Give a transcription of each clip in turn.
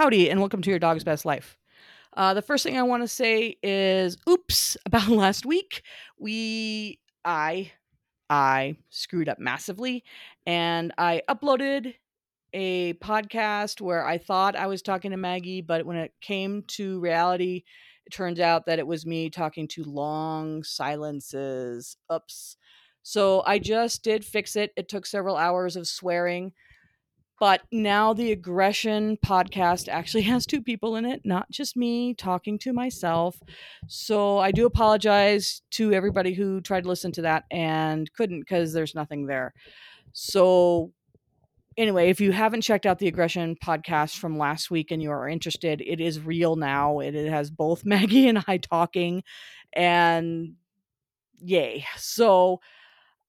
Howdy, and welcome to your dog's best life. Uh, the first thing I want to say is oops about last week. We, I, I screwed up massively and I uploaded a podcast where I thought I was talking to Maggie, but when it came to reality, it turns out that it was me talking to long silences. Oops. So I just did fix it. It took several hours of swearing. But now the aggression podcast actually has two people in it, not just me talking to myself. So I do apologize to everybody who tried to listen to that and couldn't because there's nothing there. So anyway, if you haven't checked out the aggression podcast from last week and you are interested, it is real now. It, it has both Maggie and I talking, and yay. So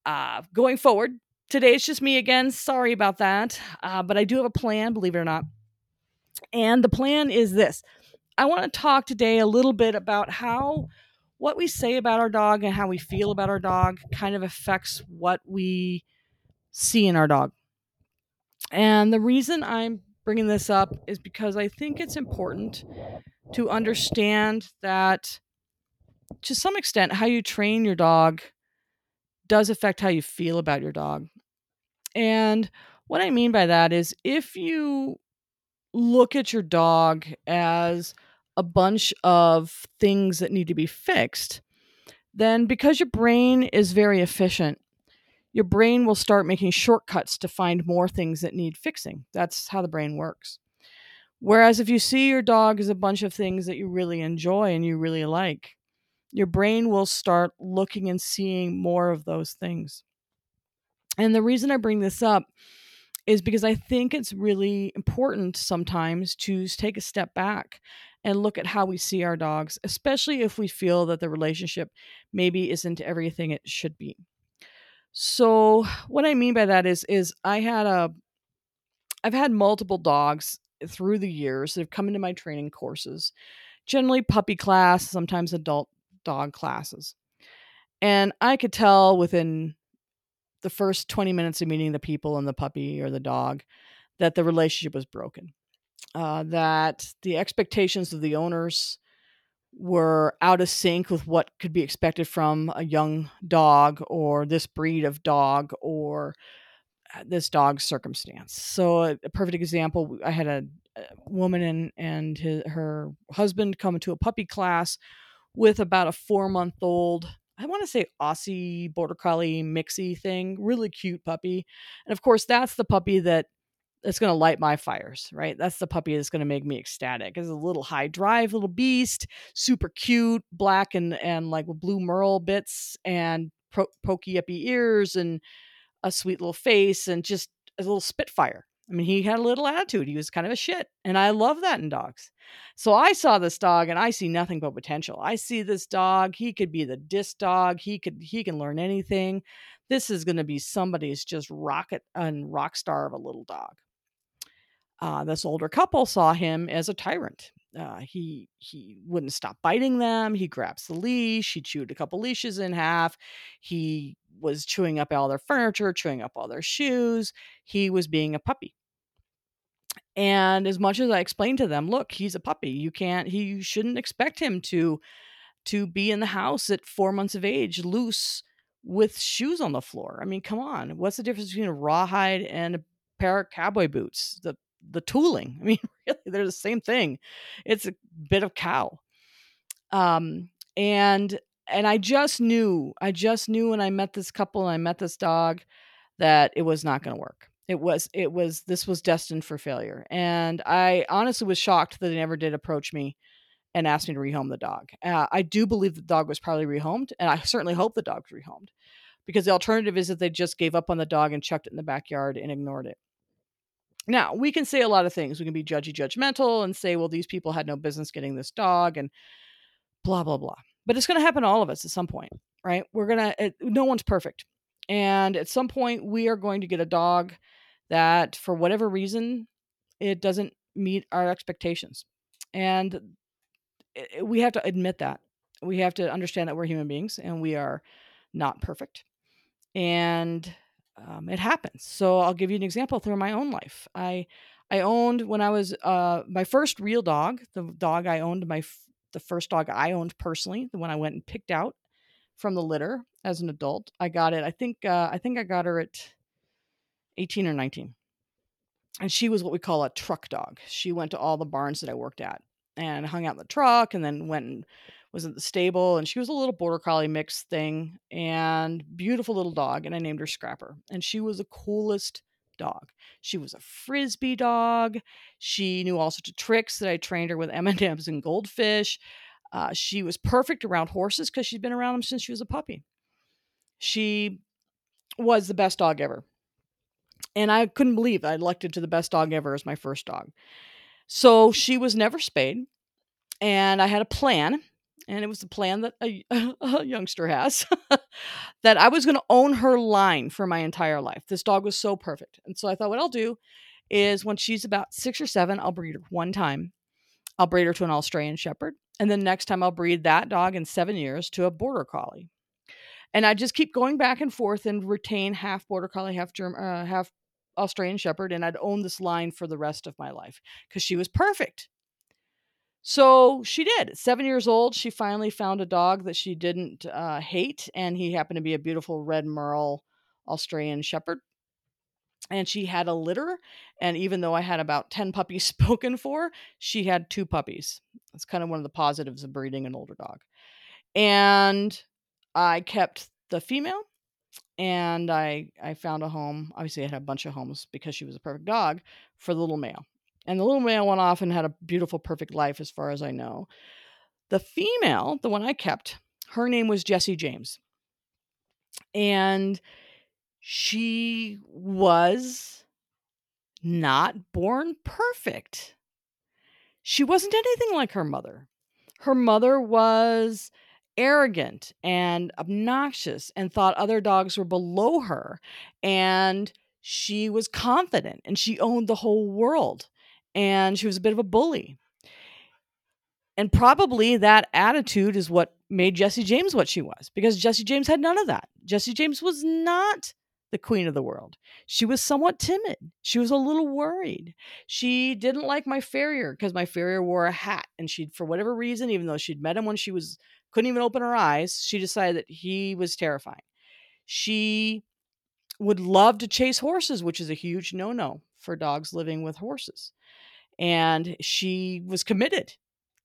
uh, going forward, today it's just me again. Sorry about that. Uh, but I do have a plan, believe it or not. And the plan is this I want to talk today a little bit about how what we say about our dog and how we feel about our dog kind of affects what we see in our dog. And the reason I'm bringing this up is because I think it's important to understand that to some extent, how you train your dog does affect how you feel about your dog. And what I mean by that is if you look at your dog as a bunch of things that need to be fixed, then because your brain is very efficient, your brain will start making shortcuts to find more things that need fixing. That's how the brain works. Whereas if you see your dog as a bunch of things that you really enjoy and you really like, your brain will start looking and seeing more of those things. And the reason I bring this up is because I think it's really important sometimes to take a step back and look at how we see our dogs, especially if we feel that the relationship maybe isn't everything it should be. So, what I mean by that is is I had a I've had multiple dogs through the years that have come into my training courses. Generally puppy class, sometimes adult dog classes. And I could tell within the first 20 minutes of meeting the people and the puppy or the dog that the relationship was broken. Uh, that the expectations of the owners were out of sync with what could be expected from a young dog or this breed of dog or uh, this dog's circumstance. So a, a perfect example, I had a, a woman and and his, her husband come to a puppy class with about a 4-month-old I want to say Aussie border collie mixy thing, really cute puppy. And of course, that's the puppy that that's going to light my fires, right? That's the puppy that's going to make me ecstatic. It's a little high drive little beast, super cute, black and and like blue merle bits and pro- pokey uppy ears and a sweet little face and just a little spitfire. I mean, he had a little attitude. He was kind of a shit. And I love that in dogs. So I saw this dog and I see nothing but potential. I see this dog. He could be the disc dog. He could he can learn anything. This is going to be somebody's just rocket and rock star of a little dog. Uh, this older couple saw him as a tyrant. Uh, he he wouldn't stop biting them. He grabs the leash. He chewed a couple leashes in half. He was chewing up all their furniture, chewing up all their shoes. He was being a puppy. And as much as I explained to them, look, he's a puppy. You can't he you shouldn't expect him to to be in the house at 4 months of age loose with shoes on the floor. I mean, come on. What's the difference between a rawhide and a pair of cowboy boots? The the tooling. I mean, really, they're the same thing. It's a bit of cow. Um and and I just knew, I just knew when I met this couple and I met this dog that it was not going to work it was it was this was destined for failure and i honestly was shocked that they never did approach me and ask me to rehome the dog. Uh, i do believe the dog was probably rehomed and i certainly hope the dog was rehomed because the alternative is that they just gave up on the dog and chucked it in the backyard and ignored it. Now we can say a lot of things. We can be judgy judgmental and say well these people had no business getting this dog and blah blah blah. But it's going to happen to all of us at some point right? We're going to no one's perfect and at some point we are going to get a dog that for whatever reason it doesn't meet our expectations and we have to admit that we have to understand that we're human beings and we are not perfect and um, it happens so i'll give you an example through my own life i I owned when I was uh my first real dog, the dog I owned my f- the first dog I owned personally, the one I went and picked out from the litter as an adult. I got it. I think uh, I think I got her at 18 or 19. And she was what we call a truck dog. She went to all the barns that I worked at and hung out in the truck and then went and was at the stable and she was a little border collie mix thing and beautiful little dog and I named her Scrapper. And she was the coolest dog. She was a frisbee dog. She knew all sorts of tricks that I trained her with M&Ms and goldfish. Uh, she was perfect around horses because she'd been around them since she was a puppy. She was the best dog ever. And I couldn't believe I elected to the best dog ever as my first dog. So she was never spayed. And I had a plan, and it was the plan that a, a youngster has that I was going to own her line for my entire life. This dog was so perfect. And so I thought, what I'll do is when she's about six or seven, I'll breed her one time. I'll breed her to an Australian Shepherd. And then next time I'll breed that dog in seven years to a Border Collie. And I just keep going back and forth and retain half Border Collie, half German, uh, half Australian Shepherd. And I'd own this line for the rest of my life because she was perfect. So she did. Seven years old, she finally found a dog that she didn't uh, hate, and he happened to be a beautiful red merle Australian Shepherd. And she had a litter, and even though I had about 10 puppies spoken for, she had two puppies. That's kind of one of the positives of breeding an older dog. And I kept the female, and I I found a home. Obviously, I had a bunch of homes because she was a perfect dog for the little male. And the little male went off and had a beautiful, perfect life, as far as I know. The female, the one I kept, her name was Jessie James. And she was not born perfect. She wasn't anything like her mother. Her mother was arrogant and obnoxious and thought other dogs were below her. And she was confident and she owned the whole world and she was a bit of a bully. And probably that attitude is what made Jesse James what she was, because Jesse James had none of that. Jesse James was not the queen of the world. She was somewhat timid. She was a little worried. She didn't like my farrier because my farrier wore a hat, and she, for whatever reason, even though she'd met him when she was couldn't even open her eyes, she decided that he was terrifying. She would love to chase horses, which is a huge no-no for dogs living with horses and she was committed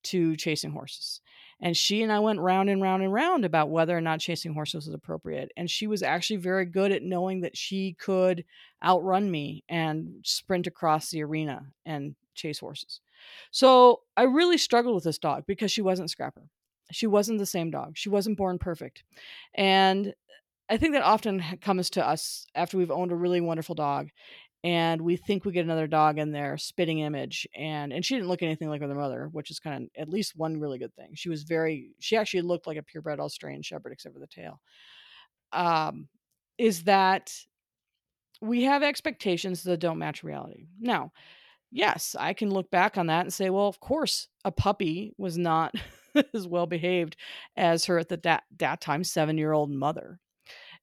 to chasing horses. And she and I went round and round and round about whether or not chasing horses was appropriate. And she was actually very good at knowing that she could outrun me and sprint across the arena and chase horses. So I really struggled with this dog because she wasn't Scrapper. She wasn't the same dog. She wasn't born perfect. And I think that often comes to us after we've owned a really wonderful dog and we think we get another dog in there spitting image and and she didn't look anything like her mother which is kind of at least one really good thing she was very she actually looked like a purebred australian shepherd except for the tail um is that we have expectations that don't match reality now yes i can look back on that and say well of course a puppy was not as well behaved as her at the that, that time seven year old mother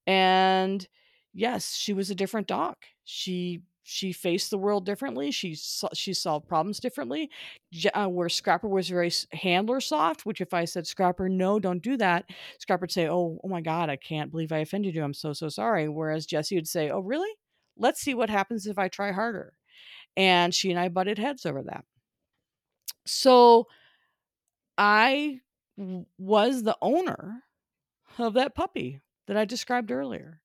and yes, she was a different dog. She she faced the world differently. She she solved problems differently. Uh, where Scrapper was very handler soft, which if I said Scrapper, no, don't do that, Scrapper would say, oh, oh my God, I can't believe I offended you. I'm so so sorry. Whereas Jesse would say, oh really? Let's see what happens if I try harder. And she and I butted heads over that. So I was the owner of that puppy that I described earlier.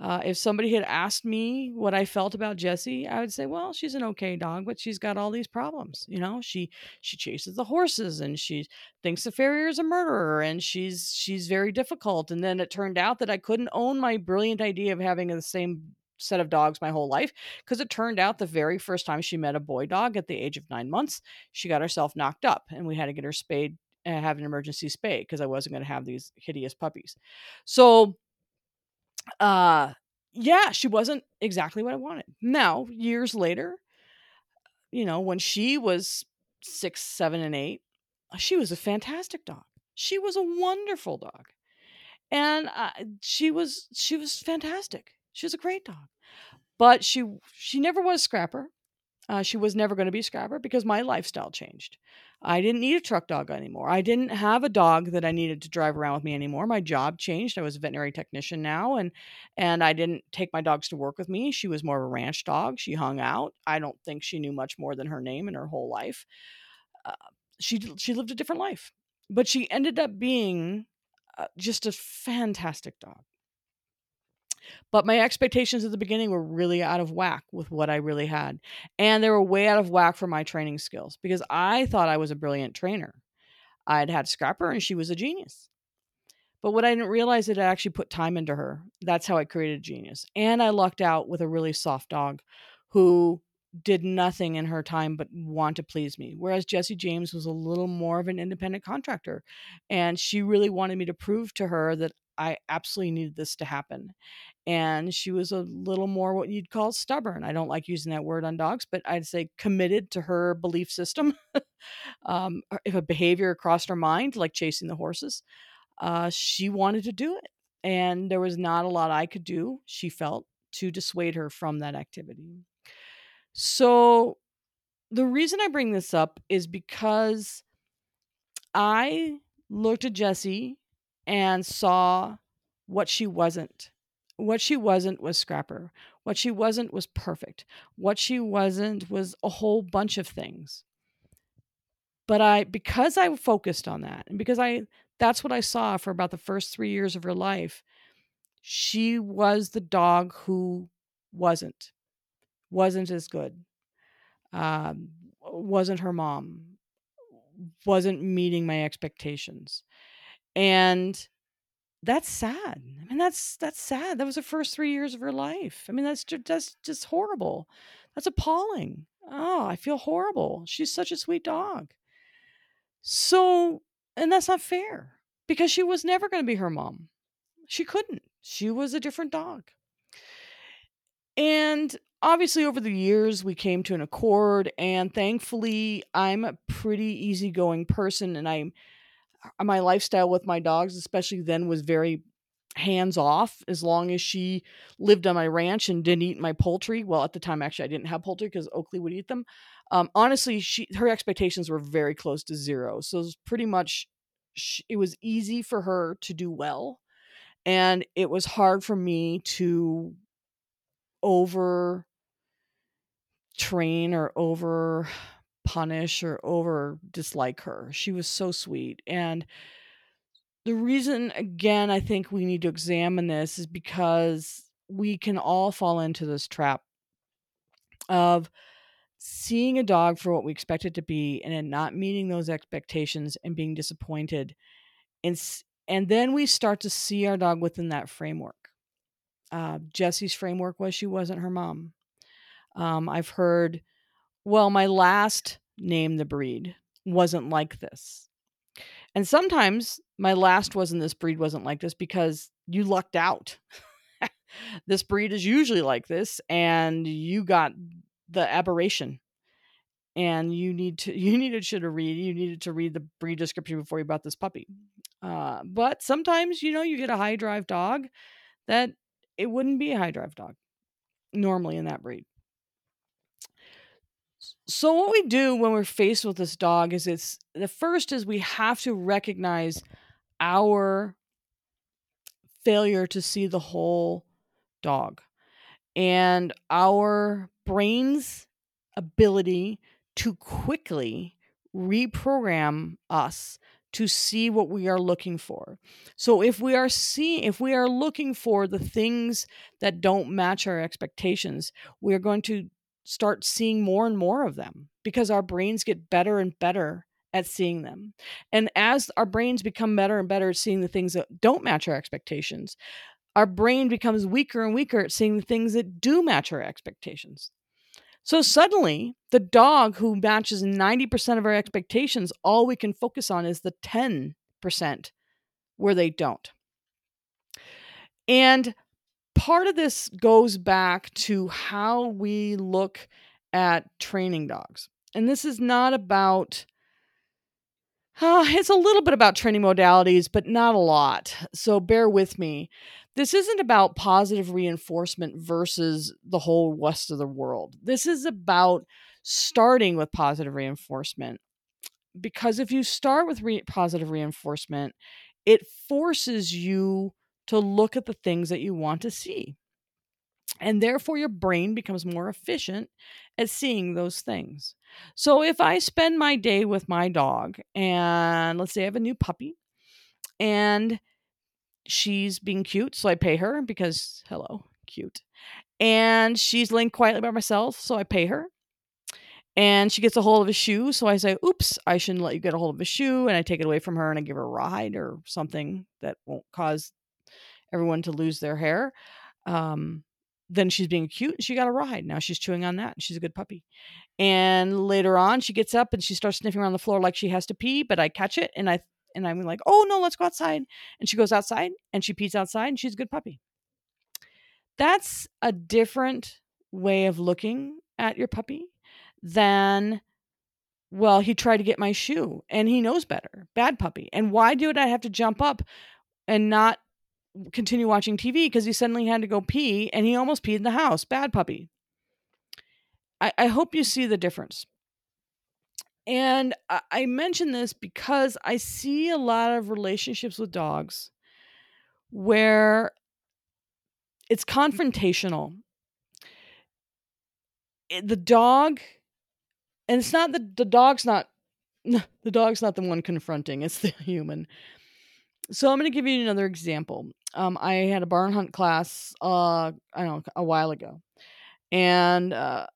Uh, if somebody had asked me what I felt about Jessie, I would say, well, she's an okay dog, but she's got all these problems. You know, she she chases the horses and she thinks the farrier is a murderer and she's she's very difficult. And then it turned out that I couldn't own my brilliant idea of having the same set of dogs my whole life because it turned out the very first time she met a boy dog at the age of nine months, she got herself knocked up and we had to get her spayed and have an emergency spay because I wasn't going to have these hideous puppies. So uh yeah, she wasn't exactly what I wanted. Now, years later, you know, when she was six, seven, and eight, she was a fantastic dog. She was a wonderful dog, and uh, she was she was fantastic. She was a great dog, but she she never was Scrapper. Uh, she was never going to be Scrapper because my lifestyle changed. I didn't need a truck dog anymore. I didn't have a dog that I needed to drive around with me anymore. My job changed. I was a veterinary technician now and and I didn't take my dogs to work with me. She was more of a ranch dog. She hung out. I don't think she knew much more than her name in her whole life. Uh, she she lived a different life. But she ended up being uh, just a fantastic dog. But my expectations at the beginning were really out of whack with what I really had. And they were way out of whack for my training skills because I thought I was a brilliant trainer. I'd had Scrapper and she was a genius. But what I didn't realize is I actually put time into her. That's how I created a genius. And I lucked out with a really soft dog who did nothing in her time but want to please me. Whereas Jessie James was a little more of an independent contractor. And she really wanted me to prove to her that I absolutely needed this to happen and she was a little more what you'd call stubborn. I don't like using that word on dogs, but I'd say committed to her belief system. um, if a behavior crossed her mind, like chasing the horses, uh, she wanted to do it. And there was not a lot I could do, she felt, to dissuade her from that activity. So the reason I bring this up is because I looked at Jessie and saw what she wasn't what she wasn't was Scrapper. What she wasn't was perfect. What she wasn't was a whole bunch of things. But I because I focused on that and because I that's what I saw for about the first 3 years of her life, she was the dog who wasn't wasn't as good. Um, wasn't her mom. Wasn't meeting my expectations. And that's sad. I mean, that's that's sad. That was the first three years of her life. I mean, that's just, that's just horrible. That's appalling. Oh, I feel horrible. She's such a sweet dog. So, and that's not fair because she was never going to be her mom. She couldn't. She was a different dog. And obviously, over the years, we came to an accord. And thankfully, I'm a pretty easygoing person, and I'm my lifestyle with my dogs, especially then, was very hands off as long as she lived on my ranch and didn't eat my poultry. Well, at the time, actually, I didn't have poultry because Oakley would eat them. Um, honestly, she her expectations were very close to zero, so it was pretty much she, it was easy for her to do well, and it was hard for me to over train or over punish or over dislike her. She was so sweet. And the reason, again, I think we need to examine this is because we can all fall into this trap of seeing a dog for what we expect it to be and then not meeting those expectations and being disappointed. And, and then we start to see our dog within that framework. Uh, Jessie's framework was she wasn't her mom. Um, I've heard well, my last name the breed wasn't like this. And sometimes my last wasn't this breed wasn't like this because you lucked out. this breed is usually like this and you got the aberration. And you need to you needed to read you needed to read the breed description before you bought this puppy. Uh, but sometimes you know you get a high drive dog that it wouldn't be a high drive dog normally in that breed. So what we do when we're faced with this dog is it's the first is we have to recognize our failure to see the whole dog and our brain's ability to quickly reprogram us to see what we are looking for. So if we are seeing if we are looking for the things that don't match our expectations, we are going to start seeing more and more of them because our brains get better and better at seeing them. And as our brains become better and better at seeing the things that don't match our expectations, our brain becomes weaker and weaker at seeing the things that do match our expectations. So suddenly, the dog who matches 90% of our expectations, all we can focus on is the 10% where they don't. And part of this goes back to how we look at training dogs. And this is not about, uh, it's a little bit about training modalities, but not a lot. So bear with me. This isn't about positive reinforcement versus the whole rest of the world. This is about starting with positive reinforcement. Because if you start with re- positive reinforcement, it forces you to look at the things that you want to see. And therefore, your brain becomes more efficient at seeing those things. So, if I spend my day with my dog, and let's say I have a new puppy, and she's being cute, so I pay her because, hello, cute. And she's laying quietly by myself, so I pay her. And she gets a hold of a shoe, so I say, "Oops, I shouldn't let you get a hold of a shoe," and I take it away from her and I give her a ride or something that won't cause everyone to lose their hair. Um, then she's being cute and she got a ride. Now she's chewing on that and she's a good puppy. And later on, she gets up and she starts sniffing around the floor like she has to pee, but I catch it and I and I'm like, "Oh no, let's go outside." And she goes outside and she pees outside and she's a good puppy. That's a different way of looking at your puppy than well, he tried to get my shoe and he knows better. Bad puppy. And why did I have to jump up and not continue watching TV because he suddenly had to go pee and he almost peed in the house. Bad puppy. I, I hope you see the difference. And I, I mention this because I see a lot of relationships with dogs where it's confrontational. It, the dog, and it's not the the dog's not the dog's not the one confronting; it's the human. So I'm going to give you another example. Um, I had a barn hunt class, uh, I don't know, a while ago, and uh,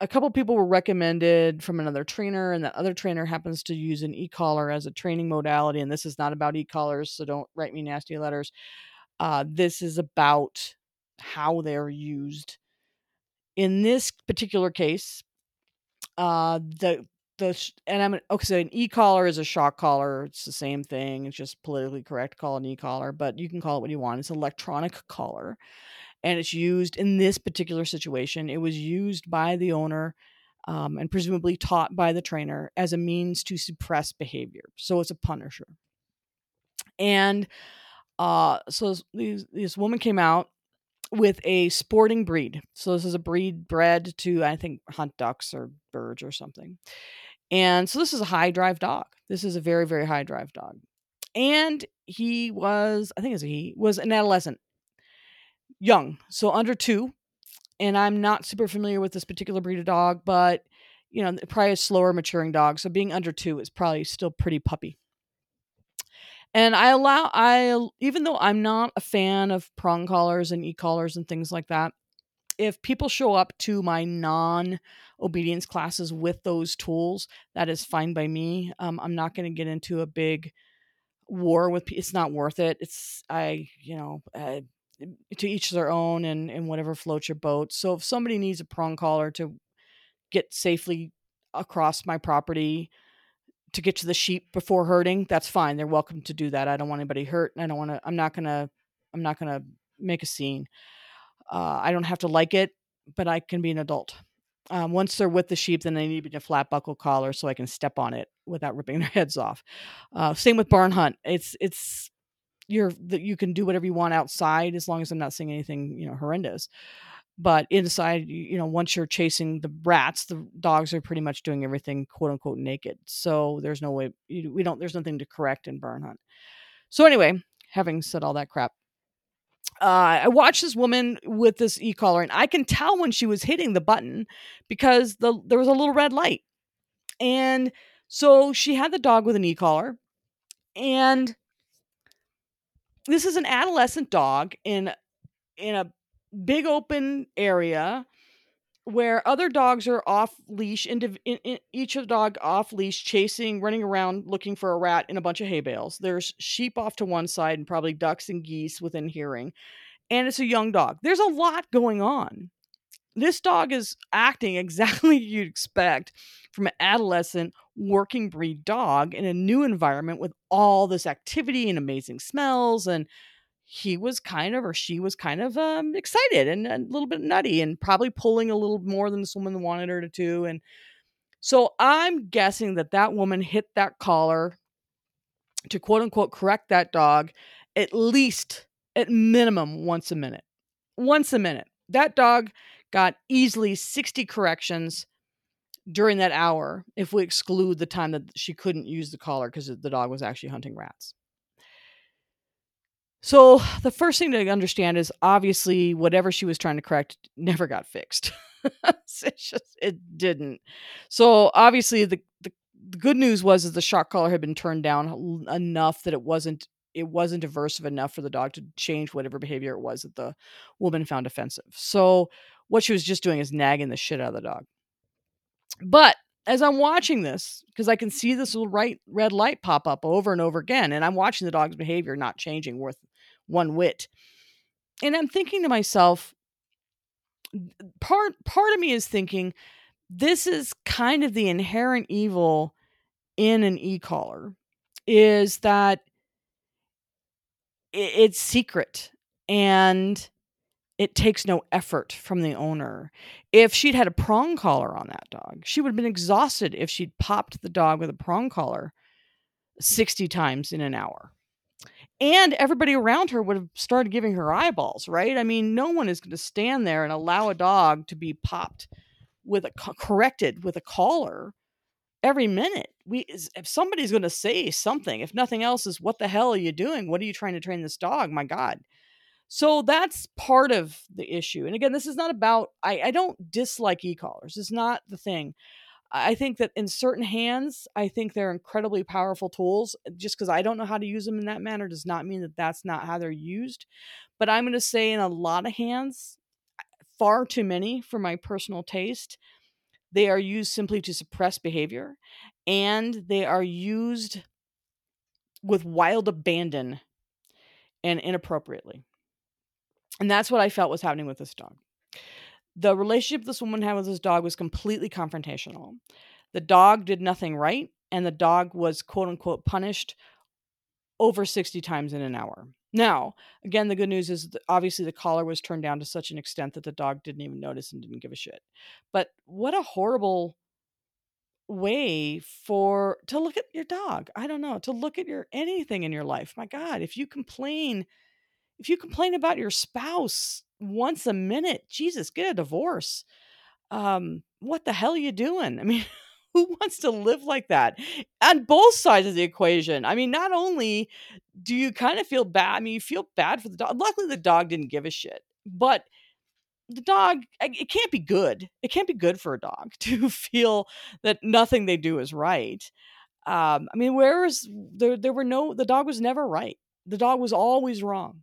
a couple people were recommended from another trainer, and that other trainer happens to use an e-collar as a training modality. And this is not about e-collars, so don't write me nasty letters. Uh, this is about how they're used. In this particular case, uh, the the and I'm okay. So an e-collar is a shock collar. It's the same thing. It's just politically correct to call an e-collar, but you can call it what you want. It's an electronic collar, and it's used in this particular situation. It was used by the owner. Um, and presumably taught by the trainer as a means to suppress behavior. So it's a punisher. And uh, so this, this woman came out with a sporting breed. So this is a breed bred to, I think, hunt ducks or birds or something. And so this is a high drive dog. This is a very, very high drive dog. And he was, I think he, was an adolescent, young, so under two. And I'm not super familiar with this particular breed of dog, but you know, probably a slower maturing dog. So being under two is probably still pretty puppy. And I allow I even though I'm not a fan of prong collars and e-collars and things like that, if people show up to my non obedience classes with those tools, that is fine by me. Um, I'm not going to get into a big war with. It's not worth it. It's I, you know, uh, to each their own, and and whatever floats your boat. So if somebody needs a prong collar to get safely across my property to get to the sheep before herding, that's fine. They're welcome to do that. I don't want anybody hurt, I don't want to. I'm not gonna. I'm not gonna make a scene. Uh, I don't have to like it, but I can be an adult. Um, once they're with the sheep, then they need to be in a flat buckle collar so I can step on it without ripping their heads off. Uh, same with barn hunt. It's it's you're you can do whatever you want outside as long as I'm not seeing anything you know horrendous. But inside, you know, once you're chasing the rats, the dogs are pretty much doing everything quote unquote naked. So there's no way we don't. There's nothing to correct in barn hunt. So anyway, having said all that crap, uh, I watched this woman with this e-collar, and I can tell when she was hitting the button because the there was a little red light, and so she had the dog with an e-collar, and this is an adolescent dog in in a big open area where other dogs are off leash, in, in, each of the dog off leash, chasing, running around, looking for a rat in a bunch of hay bales. There's sheep off to one side and probably ducks and geese within hearing. And it's a young dog. There's a lot going on. This dog is acting exactly you'd expect from an adolescent working breed dog in a new environment with all this activity and amazing smells and he was kind of or she was kind of um, excited and a little bit nutty and probably pulling a little more than this woman wanted her to do and so i'm guessing that that woman hit that collar to quote unquote correct that dog at least at minimum once a minute once a minute that dog got easily 60 corrections during that hour if we exclude the time that she couldn't use the collar because the dog was actually hunting rats. So the first thing to understand is obviously whatever she was trying to correct never got fixed. it just it didn't. So obviously the, the the good news was that the shock collar had been turned down enough that it wasn't it wasn't aversive enough for the dog to change whatever behavior it was that the woman found offensive. So what she was just doing is nagging the shit out of the dog. But as I'm watching this, because I can see this little right red light pop up over and over again, and I'm watching the dog's behavior not changing worth one whit. And I'm thinking to myself, part part of me is thinking this is kind of the inherent evil in an e-collar is that it's secret and it takes no effort from the owner. If she'd had a prong collar on that dog, she would have been exhausted if she'd popped the dog with a prong collar 60 times in an hour. And everybody around her would have started giving her eyeballs, right? I mean, no one is going to stand there and allow a dog to be popped with a corrected with a collar every minute. We if somebody's going to say something, if nothing else is what the hell are you doing? What are you trying to train this dog? My god. So that's part of the issue. And again, this is not about, I, I don't dislike e collars. It's not the thing. I think that in certain hands, I think they're incredibly powerful tools. Just because I don't know how to use them in that manner does not mean that that's not how they're used. But I'm going to say in a lot of hands, far too many for my personal taste, they are used simply to suppress behavior and they are used with wild abandon and inappropriately. And that's what I felt was happening with this dog. The relationship this woman had with this dog was completely confrontational. The dog did nothing right, and the dog was quote unquote punished over 60 times in an hour. Now, again, the good news is obviously the collar was turned down to such an extent that the dog didn't even notice and didn't give a shit. But what a horrible way for to look at your dog. I don't know, to look at your anything in your life. My god, if you complain if you complain about your spouse once a minute, Jesus, get a divorce. Um, what the hell are you doing? I mean, who wants to live like that? On both sides of the equation. I mean, not only do you kind of feel bad, I mean, you feel bad for the dog. Luckily, the dog didn't give a shit, but the dog, it can't be good. It can't be good for a dog to feel that nothing they do is right. Um, I mean, where is there? There were no. The dog was never right. The dog was always wrong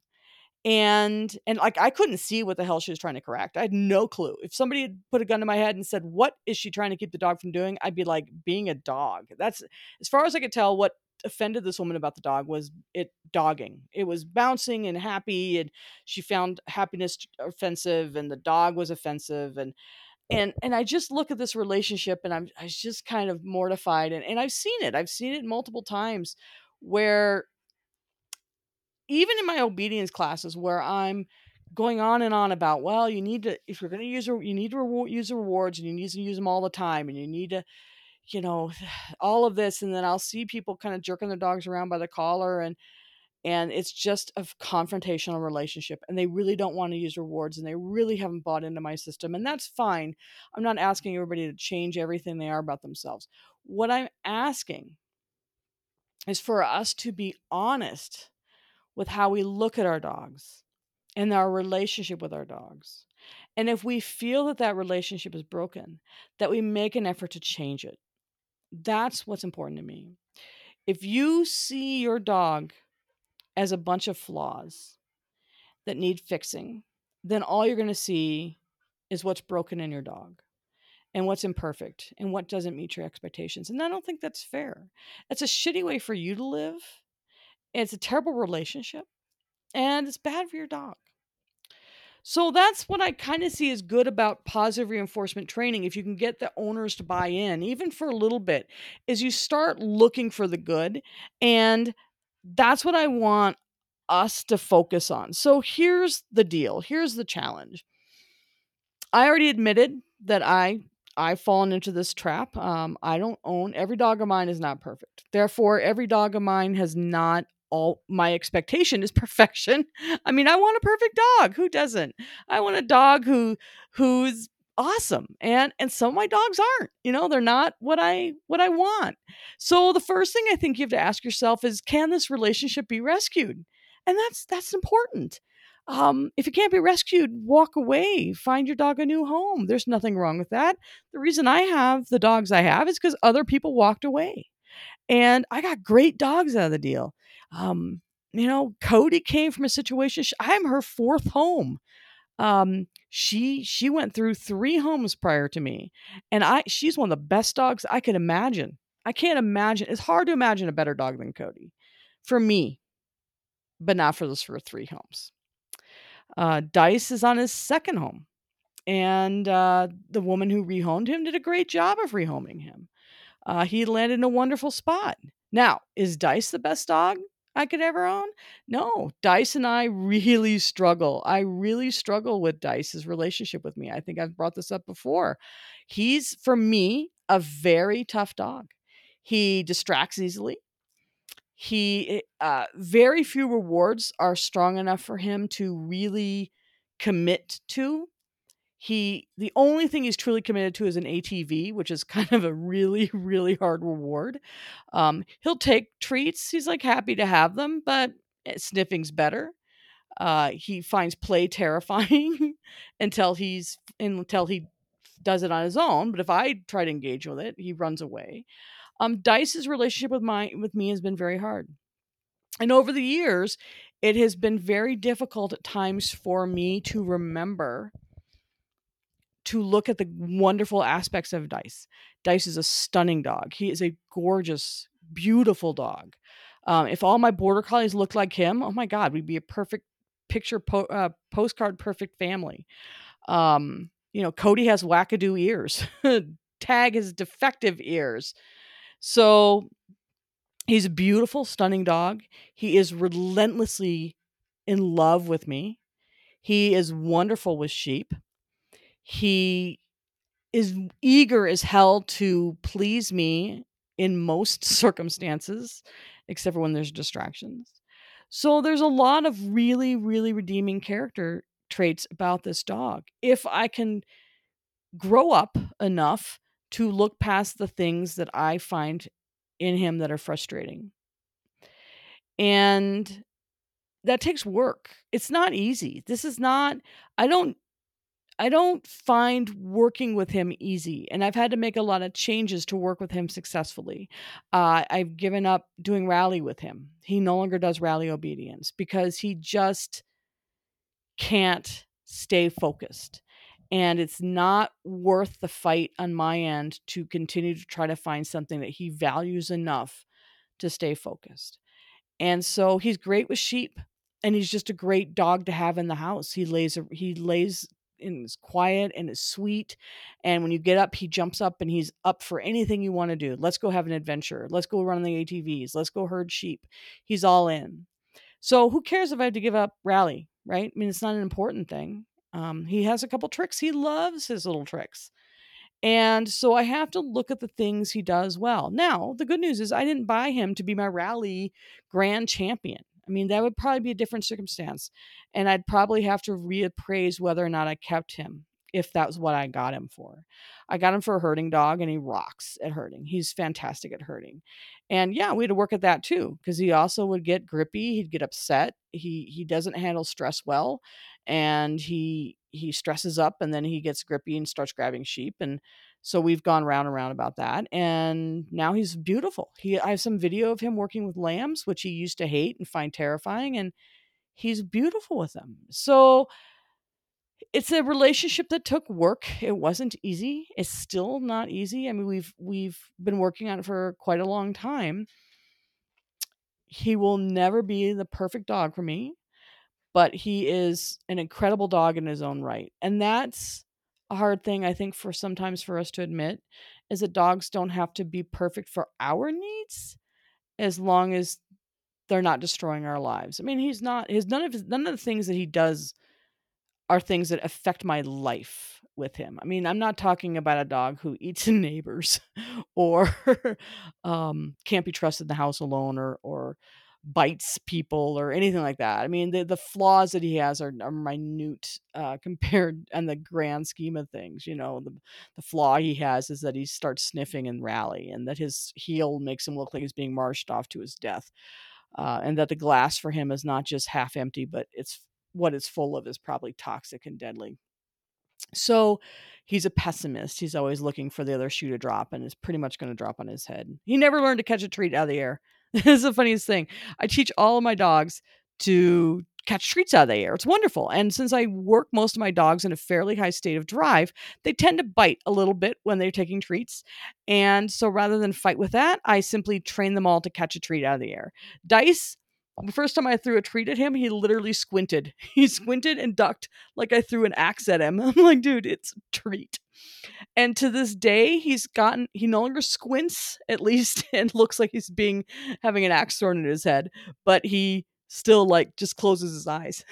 and and like I couldn't see what the hell she was trying to correct. I had no clue. If somebody had put a gun to my head and said, "What is she trying to keep the dog from doing?" I'd be like, "Being a dog." That's as far as I could tell. What offended this woman about the dog was it dogging. It was bouncing and happy, and she found happiness offensive, and the dog was offensive, and and and I just look at this relationship, and I'm I was just kind of mortified, and and I've seen it. I've seen it multiple times where even in my obedience classes where I'm going on and on about, well, you need to, if you're going to use, you need to reward, use the rewards and you need to use them all the time and you need to, you know, all of this. And then I'll see people kind of jerking their dogs around by the collar and, and it's just a confrontational relationship and they really don't want to use rewards and they really haven't bought into my system and that's fine i'm not asking everybody to change everything they are about themselves what i'm asking is for us to be honest with how we look at our dogs and our relationship with our dogs. And if we feel that that relationship is broken, that we make an effort to change it. That's what's important to me. If you see your dog as a bunch of flaws that need fixing, then all you're going to see is what's broken in your dog and what's imperfect and what doesn't meet your expectations. And I don't think that's fair. It's a shitty way for you to live it's a terrible relationship and it's bad for your dog. So that's what I kind of see as good about positive reinforcement training. If you can get the owners to buy in, even for a little bit, is you start looking for the good. And that's what I want us to focus on. So here's the deal. Here's the challenge. I already admitted that I I've fallen into this trap. Um, I don't own every dog of mine is not perfect. Therefore, every dog of mine has not all my expectation is perfection. I mean, I want a perfect dog. Who doesn't? I want a dog who who's awesome and and some of my dogs aren't you know they're not what i what i want. So the first thing i think you have to ask yourself is can this relationship be rescued? And that's that's important. Um, if it can't be rescued walk away. Find your dog a new home. There's nothing wrong with that. The reason i have the dogs i have is because other people walked away. And i got great dogs out of the deal um, you know cody came from a situation i'm her fourth home. Um she she went through three homes prior to me and i she's one of the best dogs i can imagine. I can't imagine it's hard to imagine a better dog than cody for me but not for those for three homes. Uh dice is on his second home and uh the woman who rehomed him did a great job of rehoming him. Uh he landed in a wonderful spot. Now is dice the best dog I could ever own? No, Dice and I really struggle. I really struggle with Dice's relationship with me. I think I've brought this up before. He's, for me, a very tough dog. He distracts easily. He, eh, uh, very few rewards are strong enough for him to really commit to he the only thing he's truly committed to is an ATV, which is kind of a really really hard reward. Um, he'll take treats. He's like happy to have them, but eh, sniffing's better. Uh, he finds play terrifying until he's until he does it on his own. But if I try to engage with it, he runs away. Um, Dice's relationship with my with me has been very hard, and over the years, it has been very difficult at times for me to remember to look at the wonderful aspects of Dice. Dice is a stunning dog. He is a gorgeous, beautiful dog. Um, if all my border collies looked like him, oh my God, we'd be a perfect picture po- uh, postcard perfect family. Um, you know, Cody has wackadoo ears. Tag has defective ears. So he's a beautiful, stunning dog. He is relentlessly in love with me. He is wonderful with sheep. He is eager as hell to please me in most circumstances, except for when there's distractions. So there's a lot of really, really redeeming character traits about this dog. If I can grow up enough to look past the things that I find in him that are frustrating. And that takes work. It's not easy. This is not, I don't I don't find working with him easy, and I've had to make a lot of changes to work with him successfully. Uh, I've given up doing rally with him. He no longer does rally obedience because he just can't stay focused. And it's not worth the fight on my end to continue to try to find something that he values enough to stay focused. And so he's great with sheep and he's just a great dog to have in the house. He lays he lays and is quiet and is sweet. And when you get up, he jumps up and he's up for anything you want to do. Let's go have an adventure. Let's go run on the ATVs. Let's go herd sheep. He's all in. So who cares if I have to give up rally, right? I mean, it's not an important thing. Um, he has a couple tricks. He loves his little tricks. And so I have to look at the things he does well. Now, the good news is I didn't buy him to be my rally grand champion. I mean, that would probably be a different circumstance. And I'd probably have to reappraise whether or not I kept him if that was what I got him for. I got him for a herding dog and he rocks at herding. He's fantastic at herding. And yeah, we had to work at that too because he also would get grippy, he'd get upset. He he doesn't handle stress well and he he stresses up and then he gets grippy and starts grabbing sheep and so we've gone round and round about that. And now he's beautiful. He I have some video of him working with lambs, which he used to hate and find terrifying, and he's beautiful with them. So it's a relationship that took work. It wasn't easy. It's still not easy. I mean, we've we've been working on it for quite a long time. He will never be the perfect dog for me, but he is an incredible dog in his own right. And that's a hard thing I think for sometimes for us to admit is that dogs don't have to be perfect for our needs as long as they're not destroying our lives. I mean, he's not his none of his none of the things that he does are things that affect my life with him. I mean, I'm not talking about a dog who eats in neighbors or um, can't be trusted in the house alone or or bites people or anything like that. I mean, the the flaws that he has are, are minute uh, compared on the grand scheme of things. You know, the the flaw he has is that he starts sniffing and rally, and that his heel makes him look like he's being marched off to his death, uh, and that the glass for him is not just half empty, but it's what it's full of is probably toxic and deadly. So he's a pessimist. He's always looking for the other shoe to drop and is pretty much going to drop on his head. He never learned to catch a treat out of the air. it's the funniest thing. I teach all of my dogs to catch treats out of the air. It's wonderful. And since I work most of my dogs in a fairly high state of drive, they tend to bite a little bit when they're taking treats. And so rather than fight with that, I simply train them all to catch a treat out of the air. Dice the first time I threw a treat at him, he literally squinted. He squinted and ducked like I threw an axe at him. I'm like, dude, it's a treat. And to this day, he's gotten he no longer squints, at least, and looks like he's being having an axe thrown at his head, but he still like just closes his eyes.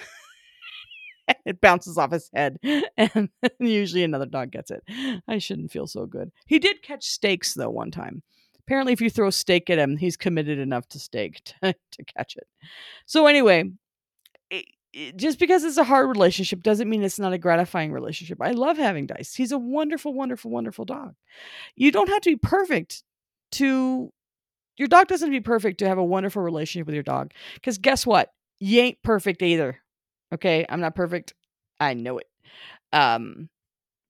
it bounces off his head, and usually another dog gets it. I shouldn't feel so good. He did catch steaks though one time. Apparently, if you throw steak at him, he's committed enough to steak to, to catch it. So, anyway, it, it, just because it's a hard relationship doesn't mean it's not a gratifying relationship. I love having Dice. He's a wonderful, wonderful, wonderful dog. You don't have to be perfect to. Your dog doesn't be perfect to have a wonderful relationship with your dog. Because guess what? You ain't perfect either. Okay, I'm not perfect. I know it. Um,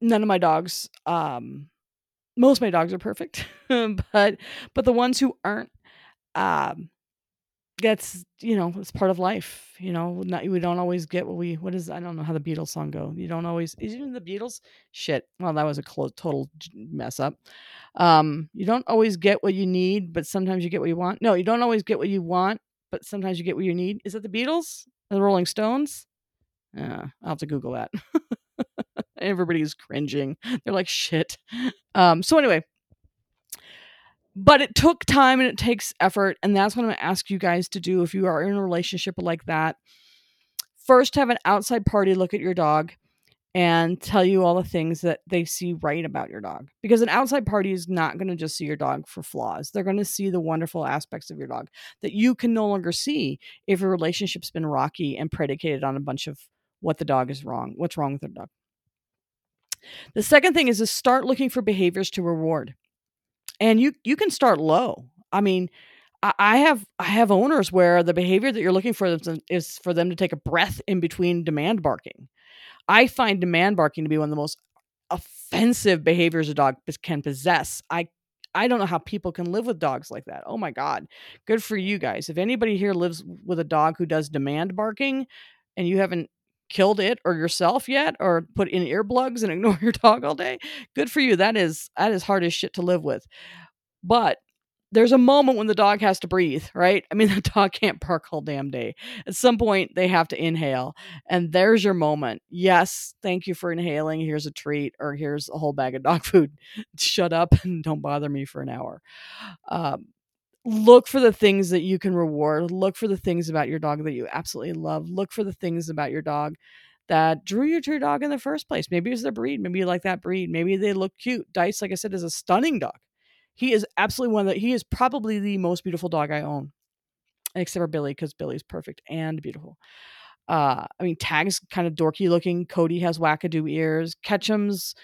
none of my dogs um most of my dogs are perfect, but but the ones who aren't, um, that's you know it's part of life. You know, not we don't always get what we what is I don't know how the Beatles song go. You don't always is even the Beatles shit. Well, that was a total mess up. Um, you don't always get what you need, but sometimes you get what you want. No, you don't always get what you want, but sometimes you get what you need. Is it the Beatles? The Rolling Stones? Yeah, I'll have to Google that. Everybody's cringing. They're like, shit. Um, so anyway, but it took time and it takes effort. And that's what I'm to ask you guys to do if you are in a relationship like that. First, have an outside party look at your dog and tell you all the things that they see right about your dog. Because an outside party is not going to just see your dog for flaws. They're going to see the wonderful aspects of your dog that you can no longer see if your relationship's been rocky and predicated on a bunch of what the dog is wrong, what's wrong with the dog. The second thing is to start looking for behaviors to reward. And you you can start low. I mean, I have I have owners where the behavior that you're looking for them is for them to take a breath in between demand barking. I find demand barking to be one of the most offensive behaviors a dog can possess. I I don't know how people can live with dogs like that. Oh my god. Good for you guys. If anybody here lives with a dog who does demand barking and you haven't killed it or yourself yet or put in earplugs and ignore your dog all day? Good for you. That is that is hard as shit to live with. But there's a moment when the dog has to breathe right? I mean the dog can't bark all damn day. At some point they have to inhale and there's your moment. Yes thank you for inhaling. Here's a treat or here's a whole bag of dog food. Shut up and don't bother me for an hour. Um, look for the things that you can reward. Look for the things about your dog that you absolutely love. Look for the things about your dog that drew you to your dog in the first place. Maybe it's their breed. Maybe you like that breed. Maybe they look cute. Dice, like I said, is a stunning dog. He is absolutely one that he is probably the most beautiful dog I own, except for Billy because Billy's perfect and beautiful. Uh, I mean, Tag's kind of dorky looking. Cody has wackadoo ears. Ketchum's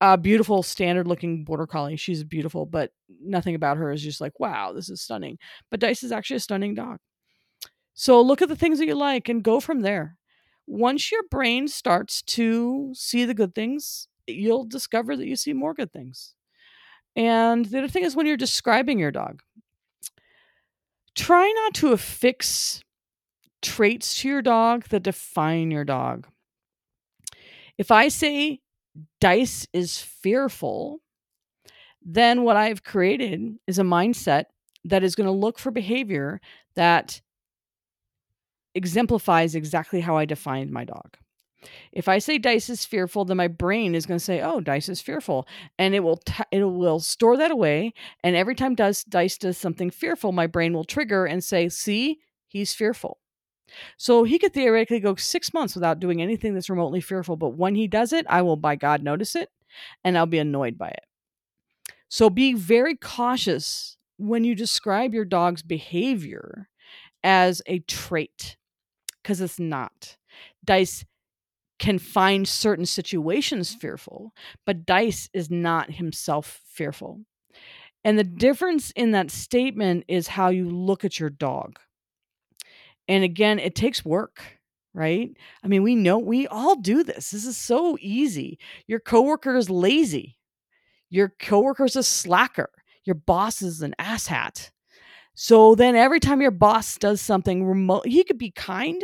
a beautiful standard looking border collie. She's beautiful, but nothing about her is just like, wow, this is stunning. But Dice is actually a stunning dog. So look at the things that you like and go from there. Once your brain starts to see the good things, you'll discover that you see more good things. And the other thing is when you're describing your dog, try not to affix traits to your dog that define your dog. If I say dice is fearful, then what I've created is a mindset that is going to look for behavior that exemplifies exactly how I defined my dog. If I say dice is fearful, then my brain is going to say, "Oh, dice is fearful," and it will t- it will store that away. And every time dice dice does something fearful, my brain will trigger and say, "See, he's fearful." So he could theoretically go six months without doing anything that's remotely fearful. But when he does it, I will, by God, notice it and I'll be annoyed by it. So be very cautious when you describe your dog's behavior as a trait because it's not. Dice can find certain situations mm-hmm. fearful, but Dice is not himself fearful. And the difference in that statement is how you look at your dog. And again, it takes work, right? I mean, we know we all do this. This is so easy. Your coworker is lazy. Your coworker is a slacker. Your boss is an asshat. So then every time your boss does something remote, he could be kind,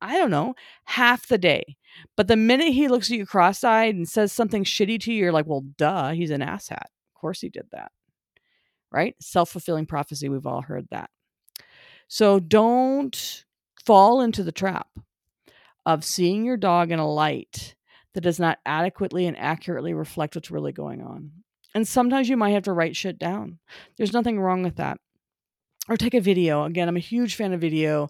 I don't know, half the day. But the minute he looks at you cross eyed and says something shitty to you, you're like, well, duh, he's an asshat. Of course he did that. Right? Self fulfilling prophecy. We've all heard that. So don't fall into the trap of seeing your dog in a light that does not adequately and accurately reflect what's really going on. And sometimes you might have to write shit down. There's nothing wrong with that. Or take a video. Again, I'm a huge fan of video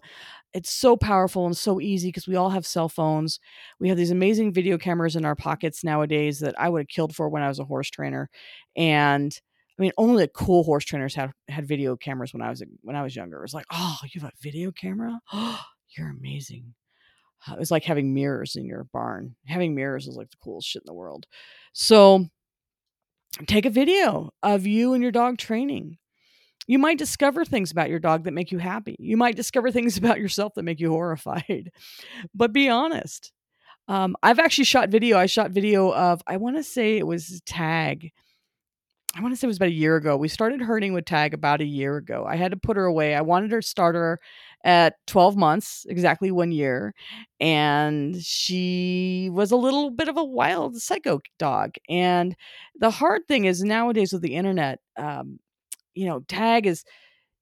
it's so powerful and so easy because we all have cell phones. We have these amazing video cameras in our pockets nowadays that I would have killed for when I was a horse trainer. And I mean, only the cool horse trainers had had video cameras when I was when I was younger. It was like, oh, you have a video camera? Oh, you're amazing. Uh, it was like having mirrors in your barn. Having mirrors is like the coolest shit in the world. So take a video of you and your dog training you might discover things about your dog that make you happy. You might discover things about yourself that make you horrified. But be honest. Um, I've actually shot video. I shot video of, I want to say it was Tag. I want to say it was about a year ago. We started herding with Tag about a year ago. I had to put her away. I wanted her starter at 12 months, exactly one year. And she was a little bit of a wild psycho dog. And the hard thing is nowadays with the internet, um, you know, tag is,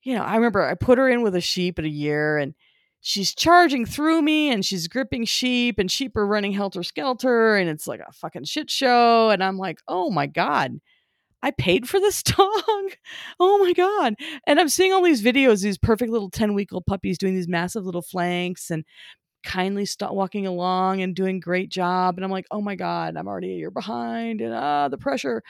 you know, I remember I put her in with a sheep at a year and she's charging through me and she's gripping sheep and sheep are running helter skelter and it's like a fucking shit show. And I'm like, oh my God, I paid for this dog. oh my God. And I'm seeing all these videos, these perfect little 10 week old puppies doing these massive little flanks and kindly stop walking along and doing great job. And I'm like, oh my God, I'm already a year behind and ah, the pressure.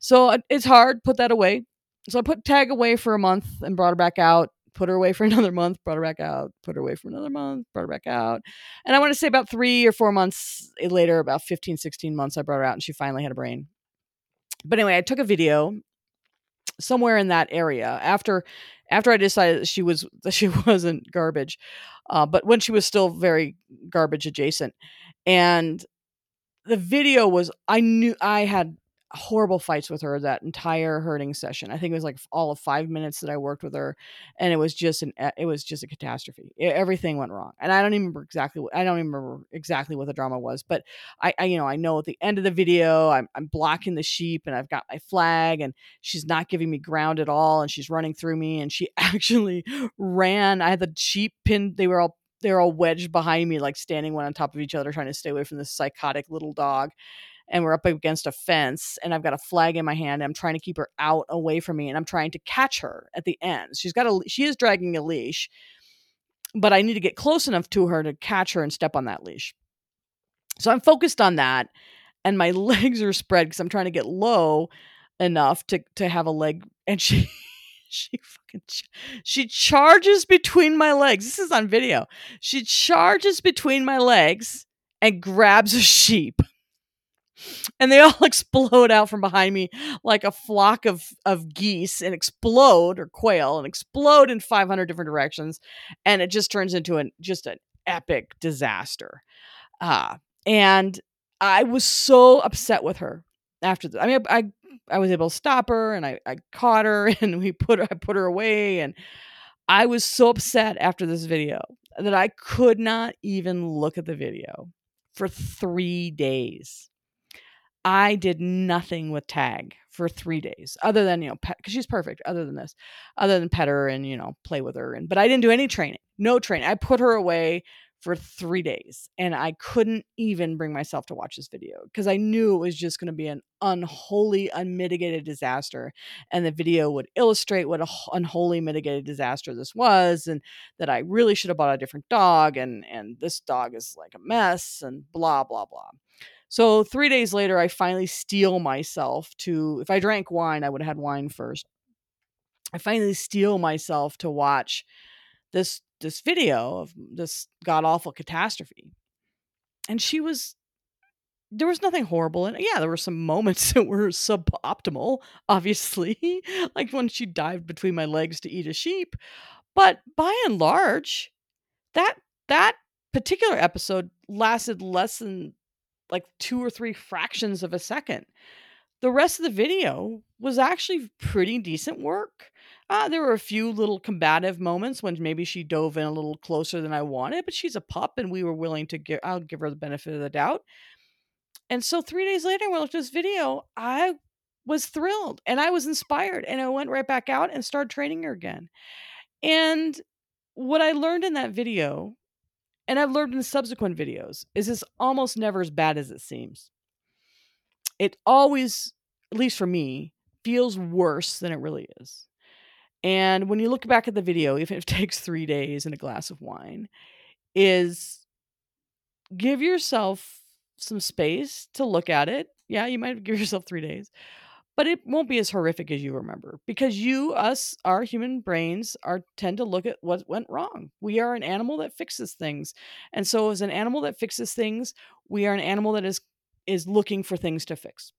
So it's hard, put that away. So I put Tag away for a month and brought her back out. Put her away for another month, brought her back out. Put her away for another month, brought her back out. And I want to say about three or four months later, about 15, 16 months, I brought her out and she finally had a brain. But anyway, I took a video somewhere in that area after after I decided that she was she wasn't garbage, uh, but when she was still very garbage adjacent, and the video was I knew I had horrible fights with her that entire herding session. I think it was like all of five minutes that I worked with her, and it was just an eh, it was just a catastrophe. It, everything went wrong, and I don't even remember exactly. I don't even remember exactly what the drama was, but I, I, you know I know at the end of the video I'm I'm blocking the sheep and I've got my flag and she's not giving me ground at all and she's running through me and she actually ran. I had the sheep pinned. They were all they're all wedged behind me, like standing one on top of each other, trying to stay away from this psychotic little dog and we're up against a fence and I've got a flag in my hand and I'm trying to keep her out away from me and I'm trying to catch her at the end. She's got a she is dragging a leash, but I need to get close enough to her to catch her and step on that leash. So I'm focused on that and my legs are spread cuz I'm trying to get low enough to to have a leg and she she fucking she charges between my legs. This is on video. She charges between my legs and grabs a sheep and they all explode out from behind me like a flock of of geese and explode or quail and explode in 500 different directions and it just turns into an just an epic disaster. Uh and i was so upset with her after that i mean i i was able to stop her and i i caught her and we put her i put her away and i was so upset after this video that i could not even look at the video for 3 days I did nothing with Tag for three days, other than you know, because she's perfect. Other than this, other than pet her and you know, play with her, and but I didn't do any training, no training. I put her away for three days, and I couldn't even bring myself to watch this video because I knew it was just going to be an unholy, unmitigated disaster, and the video would illustrate what a unholy, mitigated disaster this was, and that I really should have bought a different dog, and and this dog is like a mess, and blah blah blah. So three days later, I finally steel myself to. If I drank wine, I would have had wine first. I finally steel myself to watch this this video of this god awful catastrophe. And she was there was nothing horrible and yeah there were some moments that were suboptimal obviously like when she dived between my legs to eat a sheep but by and large that that particular episode lasted less than like two or three fractions of a second the rest of the video was actually pretty decent work uh, there were a few little combative moments when maybe she dove in a little closer than i wanted but she's a pup and we were willing to give i'll give her the benefit of the doubt and so three days later, when I looked at this video, I was thrilled and I was inspired. And I went right back out and started training her again. And what I learned in that video, and I've learned in subsequent videos, is it's almost never as bad as it seems. It always, at least for me, feels worse than it really is. And when you look back at the video, if it takes three days and a glass of wine, is give yourself some space to look at it. Yeah, you might give yourself three days, but it won't be as horrific as you remember because you, us, our human brains are tend to look at what went wrong. We are an animal that fixes things, and so as an animal that fixes things, we are an animal that is is looking for things to fix.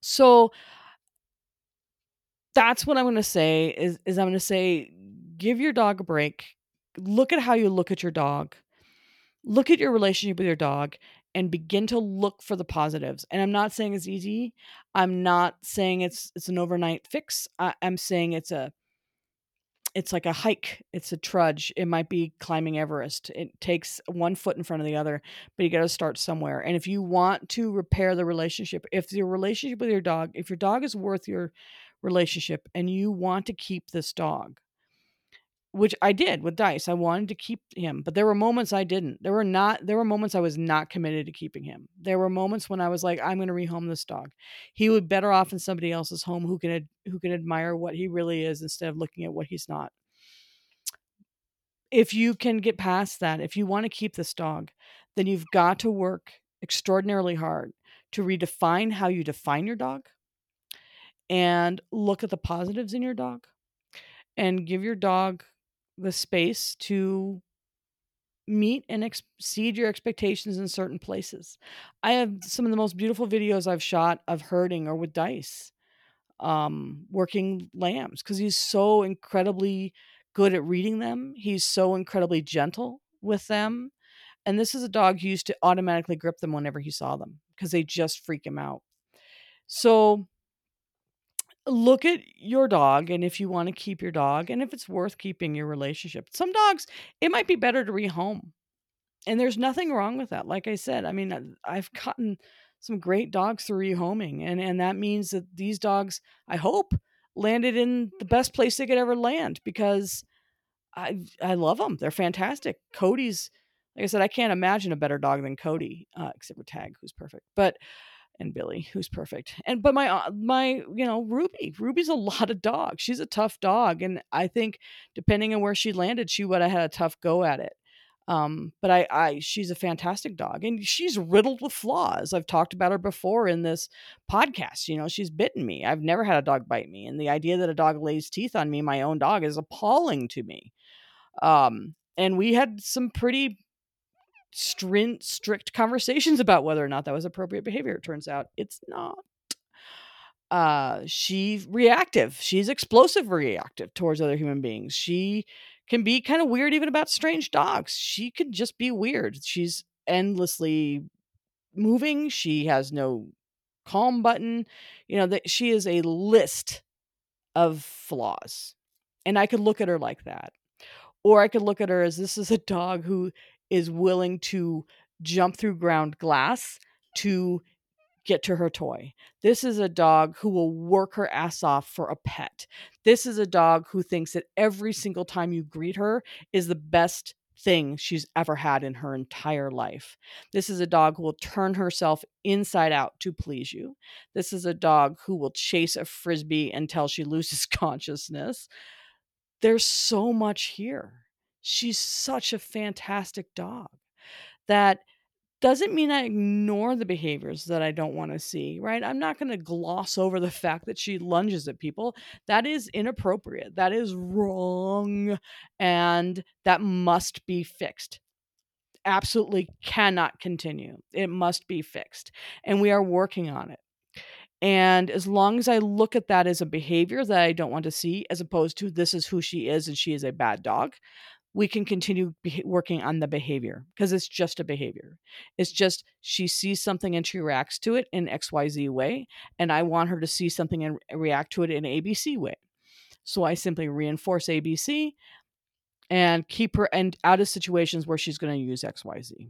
So that's what I'm going to say is is I'm going to say give your dog a break. Look at how you look at your dog. Look at your relationship with your dog and begin to look for the positives. And I'm not saying it's easy. I'm not saying it's it's an overnight fix. I, I'm saying it's a it's like a hike. It's a trudge. It might be climbing Everest. It takes one foot in front of the other, but you got to start somewhere. And if you want to repair the relationship, if your relationship with your dog, if your dog is worth your relationship and you want to keep this dog, which I did with Dice. I wanted to keep him, but there were moments I didn't. There were not there were moments I was not committed to keeping him. There were moments when I was like I'm going to rehome this dog. He would better off in somebody else's home who can who can admire what he really is instead of looking at what he's not. If you can get past that, if you want to keep this dog, then you've got to work extraordinarily hard to redefine how you define your dog and look at the positives in your dog and give your dog the space to meet and exceed your expectations in certain places. I have some of the most beautiful videos I've shot of herding or with dice um working lambs cuz he's so incredibly good at reading them. He's so incredibly gentle with them. And this is a dog who used to automatically grip them whenever he saw them because they just freak him out. So look at your dog and if you want to keep your dog and if it's worth keeping your relationship. Some dogs, it might be better to rehome. And there's nothing wrong with that. Like I said, I mean, I've gotten some great dogs through rehoming and and that means that these dogs, I hope, landed in the best place they could ever land because I I love them. They're fantastic. Cody's like I said, I can't imagine a better dog than Cody, uh, except for Tag, who's perfect. But and Billy, who's perfect. And but my uh, my you know Ruby, Ruby's a lot of dog. She's a tough dog, and I think depending on where she landed, she would have had a tough go at it. Um, but I, I, she's a fantastic dog, and she's riddled with flaws. I've talked about her before in this podcast. You know, she's bitten me. I've never had a dog bite me, and the idea that a dog lays teeth on me, my own dog, is appalling to me. Um, and we had some pretty strict, strict conversations about whether or not that was appropriate behavior. It turns out it's not. Uh, she's reactive. She's explosive reactive towards other human beings. She can be kind of weird even about strange dogs. She could just be weird. She's endlessly moving. She has no calm button. You know, that she is a list of flaws. And I could look at her like that. Or I could look at her as this is a dog who is willing to jump through ground glass to get to her toy. This is a dog who will work her ass off for a pet. This is a dog who thinks that every single time you greet her is the best thing she's ever had in her entire life. This is a dog who will turn herself inside out to please you. This is a dog who will chase a frisbee until she loses consciousness. There's so much here she's such a fantastic dog that doesn't mean I ignore the behaviors that I don't want to see, right? I'm not going to gloss over the fact that she lunges at people. That is inappropriate. That is wrong. And that must be fixed. Absolutely cannot continue. It must be fixed. And we are working on it. And as long as I look at that as a behavior that I don't want to see, as opposed to this is who she is and she is a bad dog, we can continue working on the behavior because it's just a behavior. It's just she sees something and she reacts to it in XYZ way. And I want her to see something and react to it in ABC way. So I simply reinforce ABC and keep her and out of situations where she's going to use XYZ.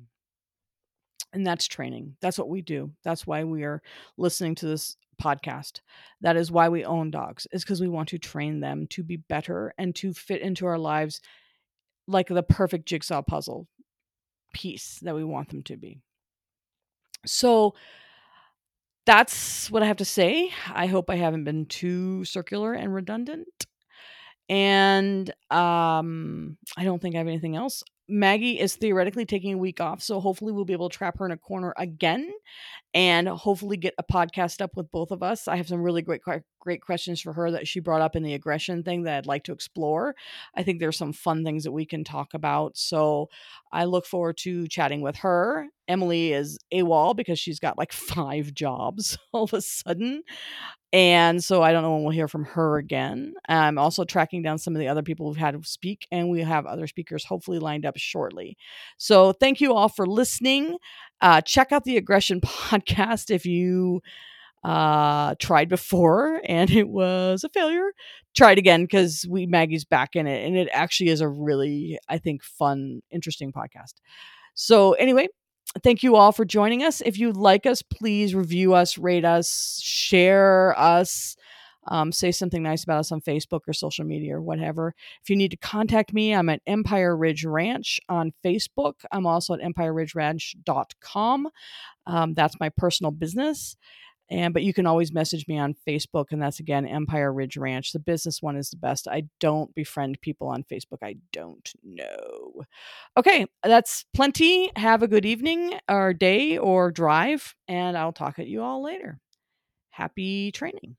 And that's training. That's what we do. That's why we are listening to this podcast. That is why we own dogs, is because we want to train them to be better and to fit into our lives like the perfect jigsaw puzzle piece that we want them to be. So that's what I have to say. I hope I haven't been too circular and redundant. And um I don't think I have anything else. Maggie is theoretically taking a week off, so hopefully we'll be able to trap her in a corner again and hopefully get a podcast up with both of us. I have some really great great questions for her that she brought up in the aggression thing that I'd like to explore. I think there's some fun things that we can talk about. So I look forward to chatting with her. Emily is AWOL because she's got like five jobs all of a sudden. And so I don't know when we'll hear from her again. I'm also tracking down some of the other people we've had speak, and we have other speakers hopefully lined up shortly. So thank you all for listening. Uh, check out the Aggression podcast if you uh, tried before and it was a failure. Try it again because we Maggie's back in it, and it actually is a really, I think, fun, interesting podcast. So anyway, thank you all for joining us. If you like us, please review us, rate us, share us, um, say something nice about us on Facebook or social media or whatever. If you need to contact me, I'm at Empire Ridge Ranch on Facebook. I'm also at empireridgeranch.com. Um, that's my personal business. And but you can always message me on Facebook, and that's again Empire Ridge Ranch. The business one is the best. I don't befriend people on Facebook. I don't know. Okay, that's plenty. Have a good evening or day or drive, and I'll talk at you all later. Happy training.